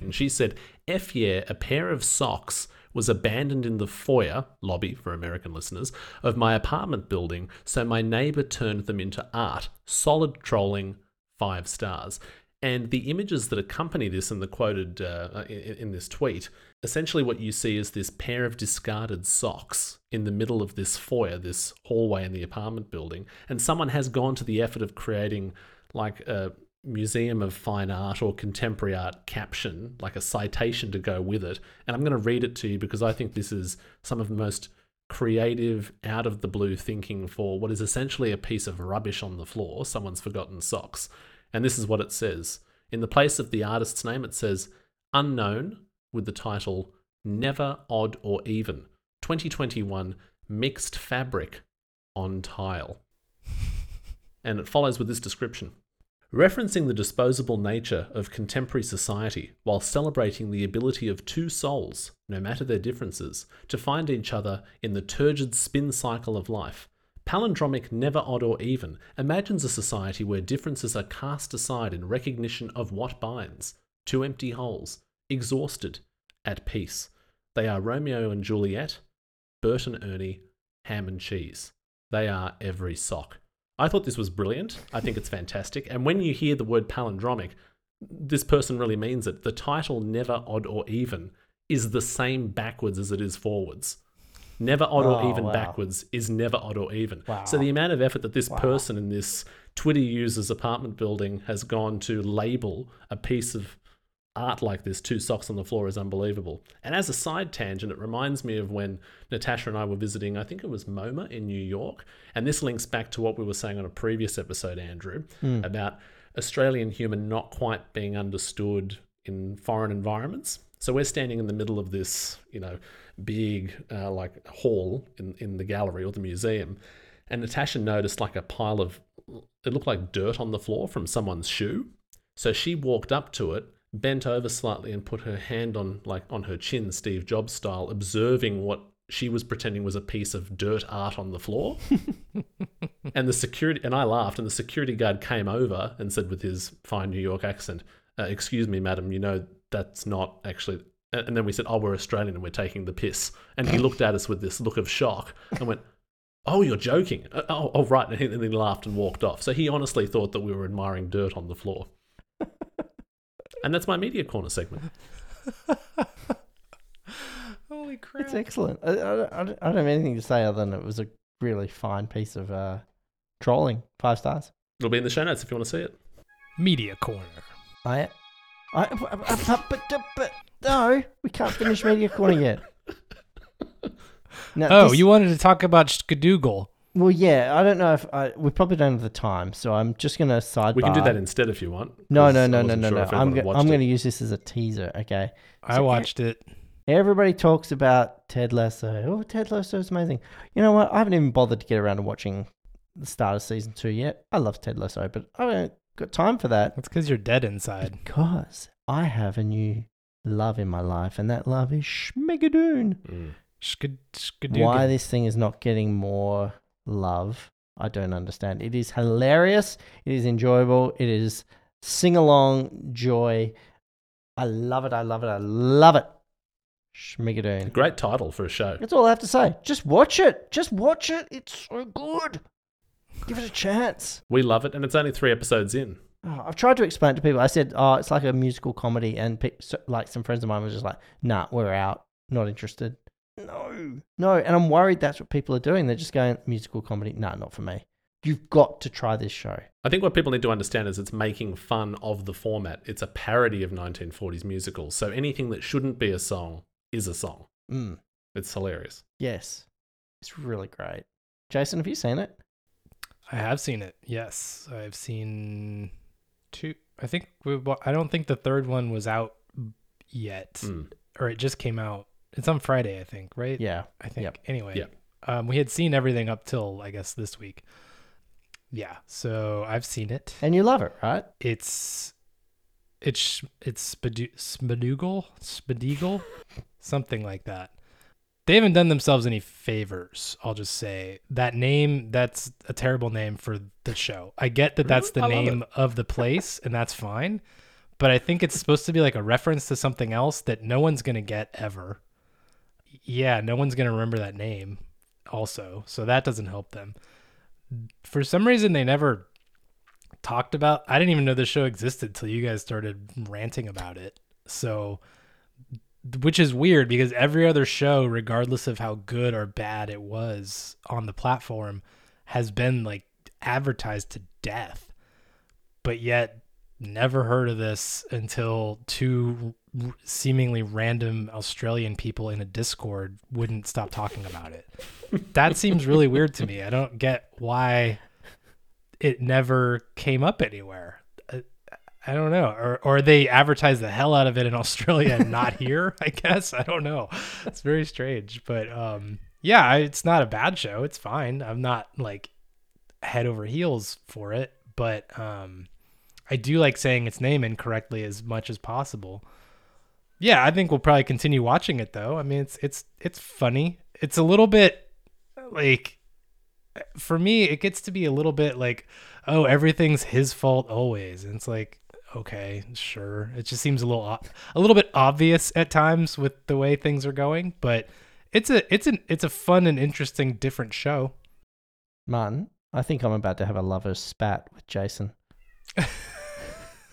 and she said, F yeah, a pair of socks was abandoned in the foyer, lobby for American listeners, of my apartment building, so my neighbor turned them into art. Solid trolling, five stars. And the images that accompany this in the quoted uh, in, in this tweet, essentially what you see is this pair of discarded socks in the middle of this foyer, this hallway in the apartment building, and someone has gone to the effort of creating like a museum of fine art or contemporary art caption, like a citation to go with it. And I'm going to read it to you because I think this is some of the most creative, out of the blue thinking for what is essentially a piece of rubbish on the floor, someone's forgotten socks. And this is what it says. In the place of the artist's name, it says unknown with the title Never Odd or Even 2021 Mixed Fabric on Tile. And it follows with this description. Referencing the disposable nature of contemporary society while celebrating the ability of two souls, no matter their differences, to find each other in the turgid spin cycle of life, Palindromic Never Odd or Even imagines a society where differences are cast aside in recognition of what binds two empty holes, exhausted, at peace. They are Romeo and Juliet, Bert and Ernie, ham and cheese. They are every sock. I thought this was brilliant. I think it's fantastic. And when you hear the word palindromic, this person really means it. The title, Never Odd or Even, is the same backwards as it is forwards. Never odd or Oh, even wow. backwards is never odd or even. Wow. So the amount of effort that this Wow. person in this Twitter user's apartment building has gone to label a piece of art like this, two socks on the floor, is unbelievable. And as a side tangent, it reminds me of when Natasha and I were visiting, I think it was MoMA in New York. And this links back to what we were saying on a previous episode, Andrew, about Australian humour not quite being understood in foreign environments. So we're standing in the middle of this, you know, big uh, like hall in, in the gallery or the museum. And Natasha noticed like a pile of, it looked like dirt on the floor from someone's shoe. So she walked up to it, bent over slightly, and put her hand on like on her chin, Steve Jobs style, observing what she was pretending was a piece of dirt art on the floor. and the security and I laughed, and the security guard came over and said with his fine New York accent, uh, "Excuse me, madam, you know that's not actually." And then we said, "Oh, we're Australian and we're taking the piss." And he looked at us with this look of shock and went, "Oh, you're joking? Uh, Oh, oh, right." And he- and then he laughed and walked off. So he honestly thought that we were admiring dirt on the floor. And that's my media corner segment. Holy crap! It's excellent. I, I, I don't have anything to say other than it was a really fine piece of uh, trolling. Five stars. It'll be in the show notes if you want to see it. Media corner. I, I, but, but, but, but no, we can't finish media corner yet. No, Oh, this- you wanted to talk about Skadoogle. Well, yeah, I don't know if I, we probably don't have the time, so I'm just gonna sidebar. We can do that instead if you want. No, no, no, no, no, sure no. I'm go- I'm going to use this as a teaser. Okay. I watched it. Everybody talks about Ted Lasso. Oh, Ted Lasso is amazing. You know what? I haven't even bothered to get around to watching the start of season two yet. I love Ted Lasso, but I haven't got time for that That's because you're dead inside. because I have a new love in my life, and that love is Schmigadoon. Mm. Skad- Why this thing is not getting more love, I don't understand. It is hilarious. It is enjoyable. It is sing along joy. I love it. I love it. I love it. Schmigadoon. Great title for a show. That's all I have to say. Just watch it. Just watch it. It's so good. Give it a chance. We love it, and it's only three episodes in. Oh, I've tried to explain it to people. I said, "Oh, it's like a musical comedy," and pe- so, like some friends of mine were just like, "Nah, we're out. Not interested." No, no, and I'm worried that's what people are doing. They're just going musical comedy. Nah, not for me. You've got to try this show. I think what people need to understand is it's making fun of the format. It's a parody of 1940s musicals. So anything that shouldn't be a song is a song. Mm, It's hilarious. yes, it's really great. Jason, have you seen it? I have seen it. Yes, I've seen two. I think we, I don't think the third one was out yet, Mm. or it just came out. It's on Friday, I think. Right? Yeah, I think. Yep. Anyway, Yep. um, we had seen everything up till I guess this week. Yeah, so I've seen it. and you love it, right? It's it's it's Spadoogle, Spadeagle, something like that. They haven't done themselves any favors. I'll just say that name. That's a terrible name for the show. I get that that's the I name of the place, and that's fine. But I think it's supposed to be like a reference to something else that no one's gonna get ever. Yeah, no one's gonna remember that name. Also, so that doesn't help them. For some reason, they never talked about. I didn't even know this show existed till you guys started ranting about it. So, which is weird because every other show, regardless of how good or bad it was on the platform, has been like advertised to death. But yet, never heard of this until two seemingly random Australian people in a Discord wouldn't stop talking about it. that seems really weird to me. I don't get why it never came up anywhere. I, I don't know. Or or they advertise the hell out of it in Australia and not here, I guess. I don't know. It's very strange, but um yeah, it's not a bad show. It's fine. I'm not like head over heels for it, but um I do like saying its name incorrectly as much as possible. Yeah, I think we'll probably continue watching it though. I mean, it's it's it's funny. It's a little bit like for me it gets to be a little bit like oh, everything's his fault always. And it's like okay, sure. It just seems a little a little bit obvious at times with the way things are going, but it's a it's an it's a fun and interesting different show. Martin, I think I'm about to have a lover's spat with Jason.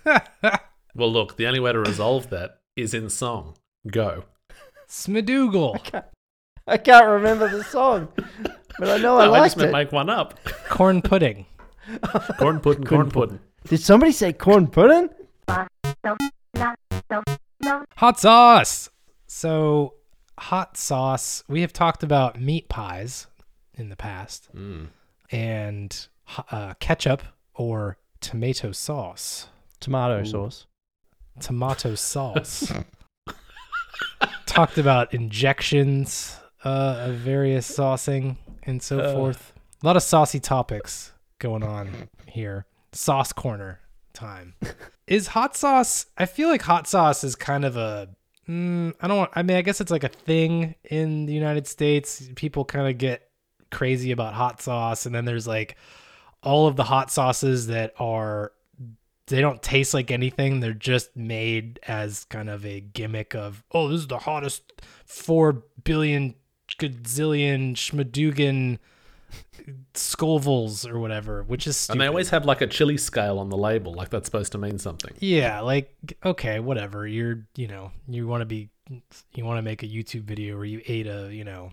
Well, look, the only way to resolve that is in song. Go. Smedoogle, I can't remember the song, but I know I No, I liked just meant it. make one up. corn pudding. Corn pudding, corn pudding. Did somebody say corn pudding? Hot sauce. So, hot sauce. We have talked about meat pies in the past Mm. and uh, ketchup or tomato sauce. Tomato Ooh. sauce. Tomato sauce. talked about injections uh, of various saucing and so Uh. forth. A lot of saucy topics going on here. Sauce corner. time. is hot sauce? I feel like hot sauce is kind of a. Mm, I don't want. I mean, I guess it's like a thing in the United States. People kind of get crazy about hot sauce, and then there's like all of the hot sauces that are they don't taste like anything. They're just made as kind of a gimmick of, oh, this is the hottest four billion gazillion schmadugan Scovilles or whatever, which is stupid. And they always have like a chili scale on the label, like that's supposed to mean something. yeah, like okay, whatever. You're you know you want to be you want to make a YouTube video where you ate a you know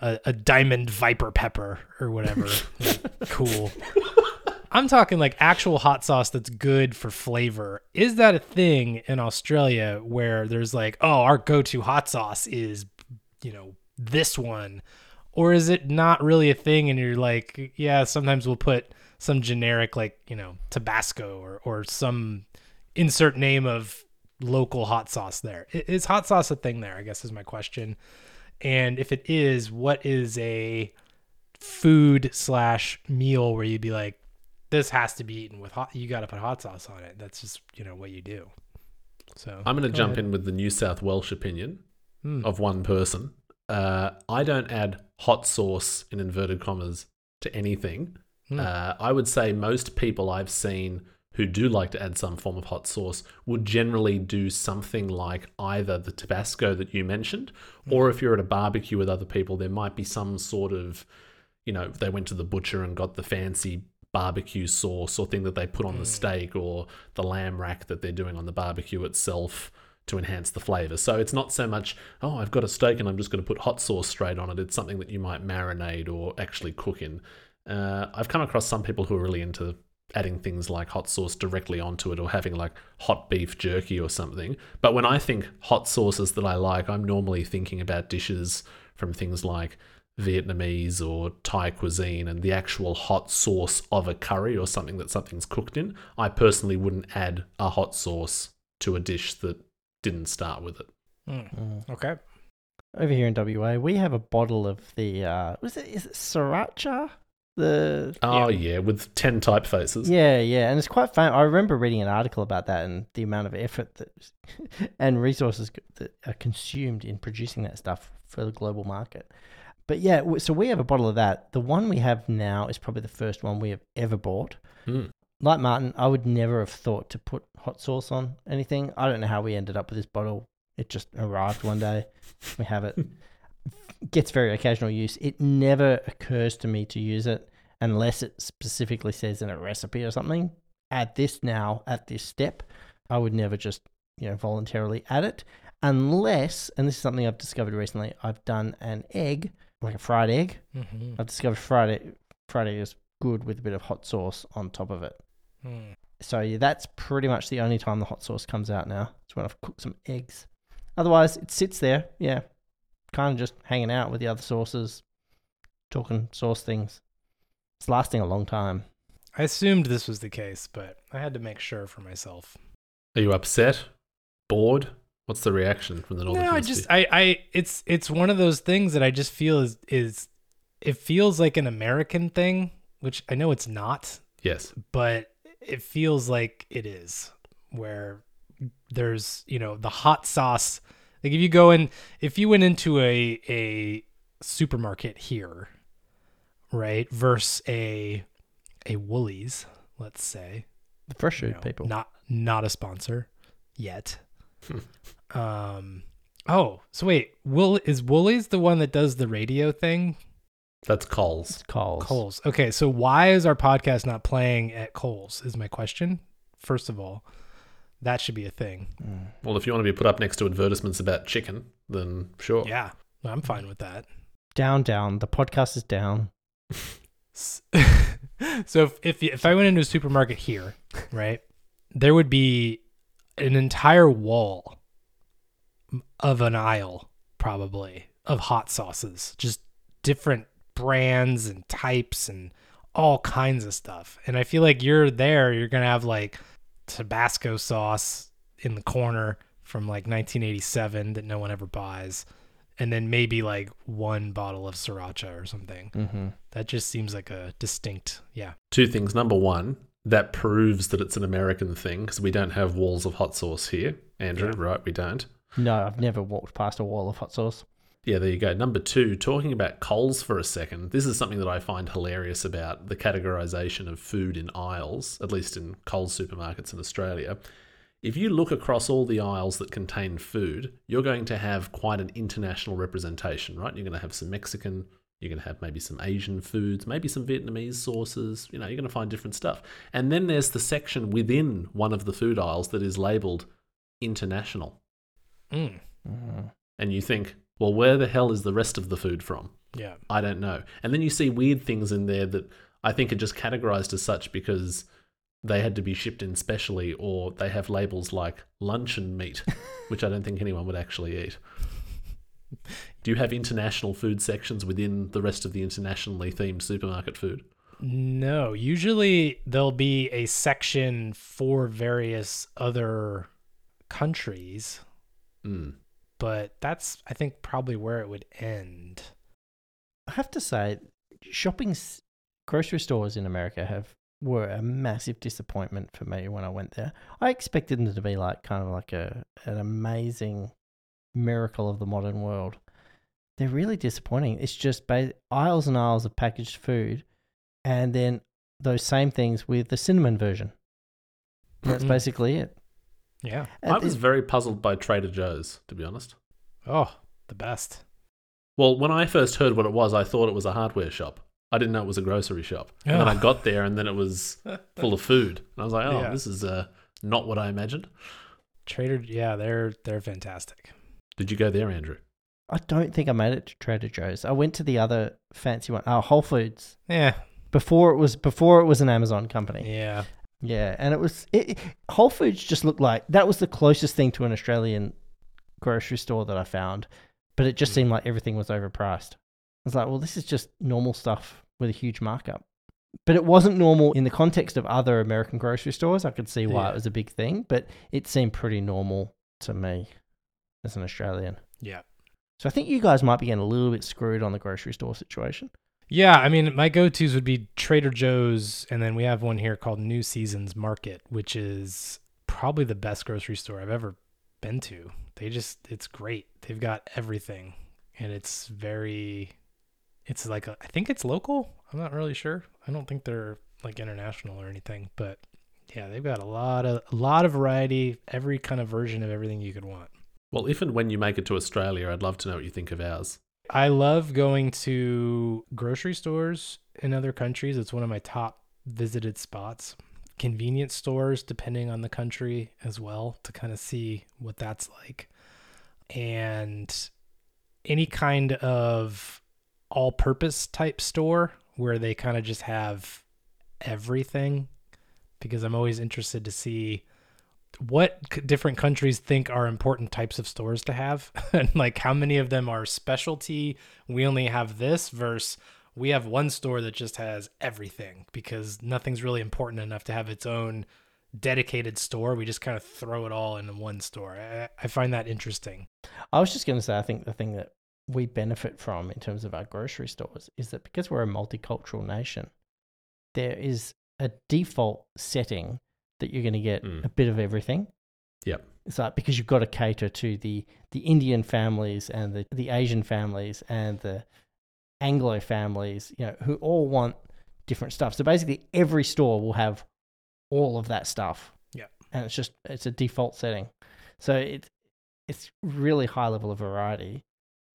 a, a diamond viper pepper or whatever. cool. I'm talking like actual hot sauce that's good for flavor. Is that a thing in Australia where there's like, oh, our go-to hot sauce is, you know, this one, or is it not really a thing? And you're like, yeah, sometimes we'll put some generic like you know Tabasco or or some insert name of local hot sauce there? Is hot sauce a thing there? I guess is my question. And if it is, what is a food slash meal where you'd be like, this has to be eaten with hot. You got to put hot sauce on it. That's just you know what you do. So I'm going to jump ahead. in with the New South Welsh opinion Hmm. of one person. Uh, I don't add hot sauce in inverted commas to anything. Hmm. Uh, I would say most people I've seen who do like to add some form of hot sauce would generally do something like either the Tabasco that you mentioned, or if you're at a barbecue with other people, there might be some sort of, you know, they went to the butcher and got the fancy barbecue sauce or thing that they put on the steak or the lamb rack that they're doing on the barbecue itself to enhance the flavor. So it's not so much, oh, I've got a steak and I'm just going to put hot sauce straight on it. It's something that you might marinate or actually cook in. Uh, I've come across some people who are really into adding things like hot sauce directly onto it or having like hot beef jerky or something. But when I think hot sauces that I like, I'm normally thinking about dishes from things like Vietnamese or Thai cuisine and the actual hot sauce of a curry or something that something's cooked in. I personally wouldn't add a hot sauce to a dish that didn't start with it. Hmm. Okay. Over here in WA, we have a bottle of the uh, was it is it sriracha? The Oh yeah, with ten typefaces. yeah, yeah, and it's quite fun. I remember reading an article about that and the amount of effort that and resources that are consumed in producing that stuff for the global market. But yeah, so we have a bottle of that. The one we have now is probably the first one we have ever bought. Hmm. Like Martin, I would never have thought to put hot sauce on anything. I don't know how we ended up with this bottle. It just arrived one day. We have it. Gets very occasional use. It never occurs to me to use it unless it specifically says in a recipe or something. Add this now at this step. I would never just, you know, voluntarily add it unless, and this is something I've discovered recently, I've done an egg, like a fried egg. hmm I've discovered fried egg, fried egg is good with a bit of hot sauce on top of it. Hmm. So yeah, that's pretty much the only time the hot sauce comes out now. It's when I've cooked some eggs. Otherwise, it sits there, yeah, kind of just hanging out with the other sauces, talking sauce things. It's lasting a long time. I assumed this was the case, but I had to make sure for myself. Are you upset? Bored? What's the reaction from the northern No, I hemisphere? just I I it's it's one of those things that I just feel is is it feels like an American thing, which I know it's not, yes. but it feels like it is where there's, you know, the hot sauce. Like if you go in if you went into a a supermarket here, right, versus a a Woolies, let's say, The fresh you food know, people. Not not a sponsor yet. um. Oh, so wait, Will is Woolies the one that does the radio thing? That's Coles. It's Coles. Coles. Okay, so why is our podcast not playing at Coles? Is my question. First of all, that should be a thing. Mm. Well, if you want to be put up next to advertisements about chicken, then sure. Yeah, I'm fine with that. Down, down. The podcast is down. So if, if if I went into a supermarket here, right, there would be an entire wall of an aisle probably of hot sauces, just different brands and types and all kinds of stuff. And I feel like you're there, you're going to have like Tabasco sauce in the corner from like 1987 that no one ever buys. And then maybe like one bottle of sriracha or something. Mm-hmm. That just seems like a distinct, yeah. Two things. Number one, that proves that it's an American thing because we don't have walls of hot sauce here, Andrew. Yeah. Right? We don't. No, I've never walked past a wall of hot sauce. Yeah, there you go. Number two, talking about Coles for a second. This is something that I find hilarious about the categorization of food in aisles, at least in Coles supermarkets in Australia. If you look across all the aisles that contain food, you're going to have quite an international representation, right? You're going to have some Mexican, you're going to have maybe some Asian foods, maybe some Vietnamese sauces, you know, you're going to find different stuff. And then there's the section within one of the food aisles that is labeled international. Mm, Mm. And you think, well, where the hell is the rest of the food from? yeah. I don't know. And then you see weird things in there that I think are just categorized as such because they had to be shipped in specially, or they have labels like luncheon meat, which I don't think anyone would actually eat. Do you have international food sections within the rest of the internationally themed supermarket food? No, usually there'll be a section for various other countries, Mm. but that's I think probably where it would end. I have to say, shopping s- grocery stores in America have were a massive disappointment for me when I went there. I expected them to be like kind of like a an amazing miracle of the modern world. They're really disappointing. It's just ba- aisles and aisles of packaged food, and then those same things with the cinnamon version. And that's Mhm. basically it. Yeah. And I was it- very puzzled by Trader Joe's, to be honest. Oh, the best. Well, when I first heard what it was, I thought it was a hardware shop. I didn't know it was a grocery shop. Yeah. And then I got there, and then it was full of food. And I was like, oh, Yeah. this is uh, not what I imagined. Trader, yeah, they're they're fantastic. Did you go there, Andrew? I don't think I made it to Trader Joe's. I went to the other fancy one, oh, Whole Foods. Yeah, Before it was before it was an Amazon company. yeah, Yeah, and it was it, it- Whole Foods just looked like that was the closest thing to an Australian grocery store that I found, but it just Mm. seemed like everything was overpriced. I was like, well, this is just normal stuff with a huge markup. But it wasn't normal in the context of other American grocery stores. I could see why Yeah. it was a big thing, but it seemed pretty normal to me as an Australian. yeah, So I think you guys might be getting a little bit screwed on the grocery store situation. yeah. I mean, my go-to's would be Trader Joe's, and then we have one here called New Seasons Market, which is probably the best grocery store I've ever been to. They just, it's great. They've got everything, and it's very, it's like a, I think it's local. I'm not really sure. I don't think they're like international or anything, but yeah, they've got a lot of a lot of variety, every kind of version of everything you could want. Well, if and when you make it to Australia, I'd love to know what you think of ours. I love going to grocery stores in other countries. It's one of my top visited spots. Convenience stores, depending on the country as well, to kind of see what that's like. And any kind of all purpose type store where they kind of just have everything because I'm always interested to see what different countries think are important types of stores to have? And like how many of them are specialty? We only have this versus we have one store that just has everything because nothing's really important enough to have its own dedicated store. We just kind of throw it all in one store. I, I find that interesting. I was just going to say, I think the thing that we benefit from in terms of our grocery stores is that because we're a multicultural nation, there is a default setting that you're going to get Mm. a bit of everything. Yep. It's like because you've got to cater to the the Indian families and the the Asian families and the Anglo families, you know, who all want different stuff. So basically, every store will have all of that stuff. Yep. and it's just it's a default setting. So it's it's really high level of variety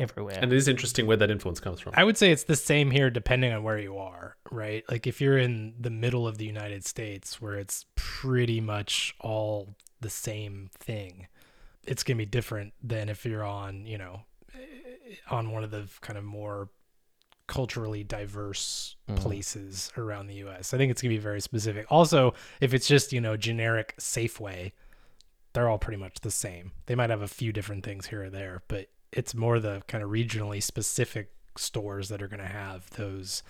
everywhere. And it is interesting where that influence comes from. I would say it's the same here depending on where you are, right? Like if you're in the middle of the United States where it's pretty much all the same thing, it's going to be different than if you're on, you know, eh, on one of the kind of more culturally diverse Mhm. places around the US. I think it's going to be very specific. Also, if it's just, you know, generic Safeway, they're all pretty much the same. They might have a few different things here or there, but it's more the kind of regionally specific stores that are going to have those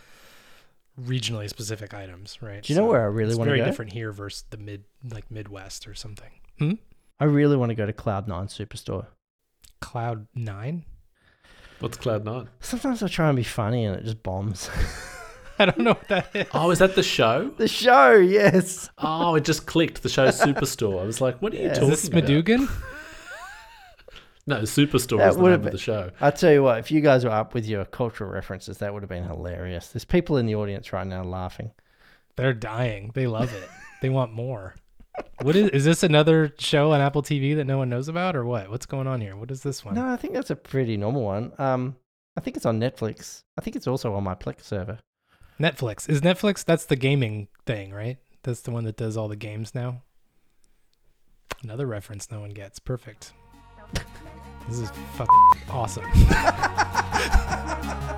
regionally specific items, right? Do you know where I really want to go? very different here versus the mid like Midwest or something. Hmm? I really want to go to Cloud Nine Superstore. Cloud 9? What's Cloud Nine? Sometimes I try and be funny and it just bombs. I don't know what that is. Oh, is that the show? The show, yes. Oh, it just clicked. The show Superstore. I was like, what are you Yeah. talking Is this about? Smadoogan? No, Superstore That is the would name have of the show. I tell you what, if you guys were up with your cultural references, that would have been hilarious. There's people in the audience right now laughing. They're dying. They love it. They want more. What is is this another show on Apple TV that no one knows about or what? What's going on here? What is this one? No, I think that's a pretty normal one. Um, I think it's on Netflix. I think it's also on my Plex server. Netflix. Is Netflix that's the gaming thing, right? That's the one that does all the games now. Another reference no one gets. Perfect. This is fucking awesome.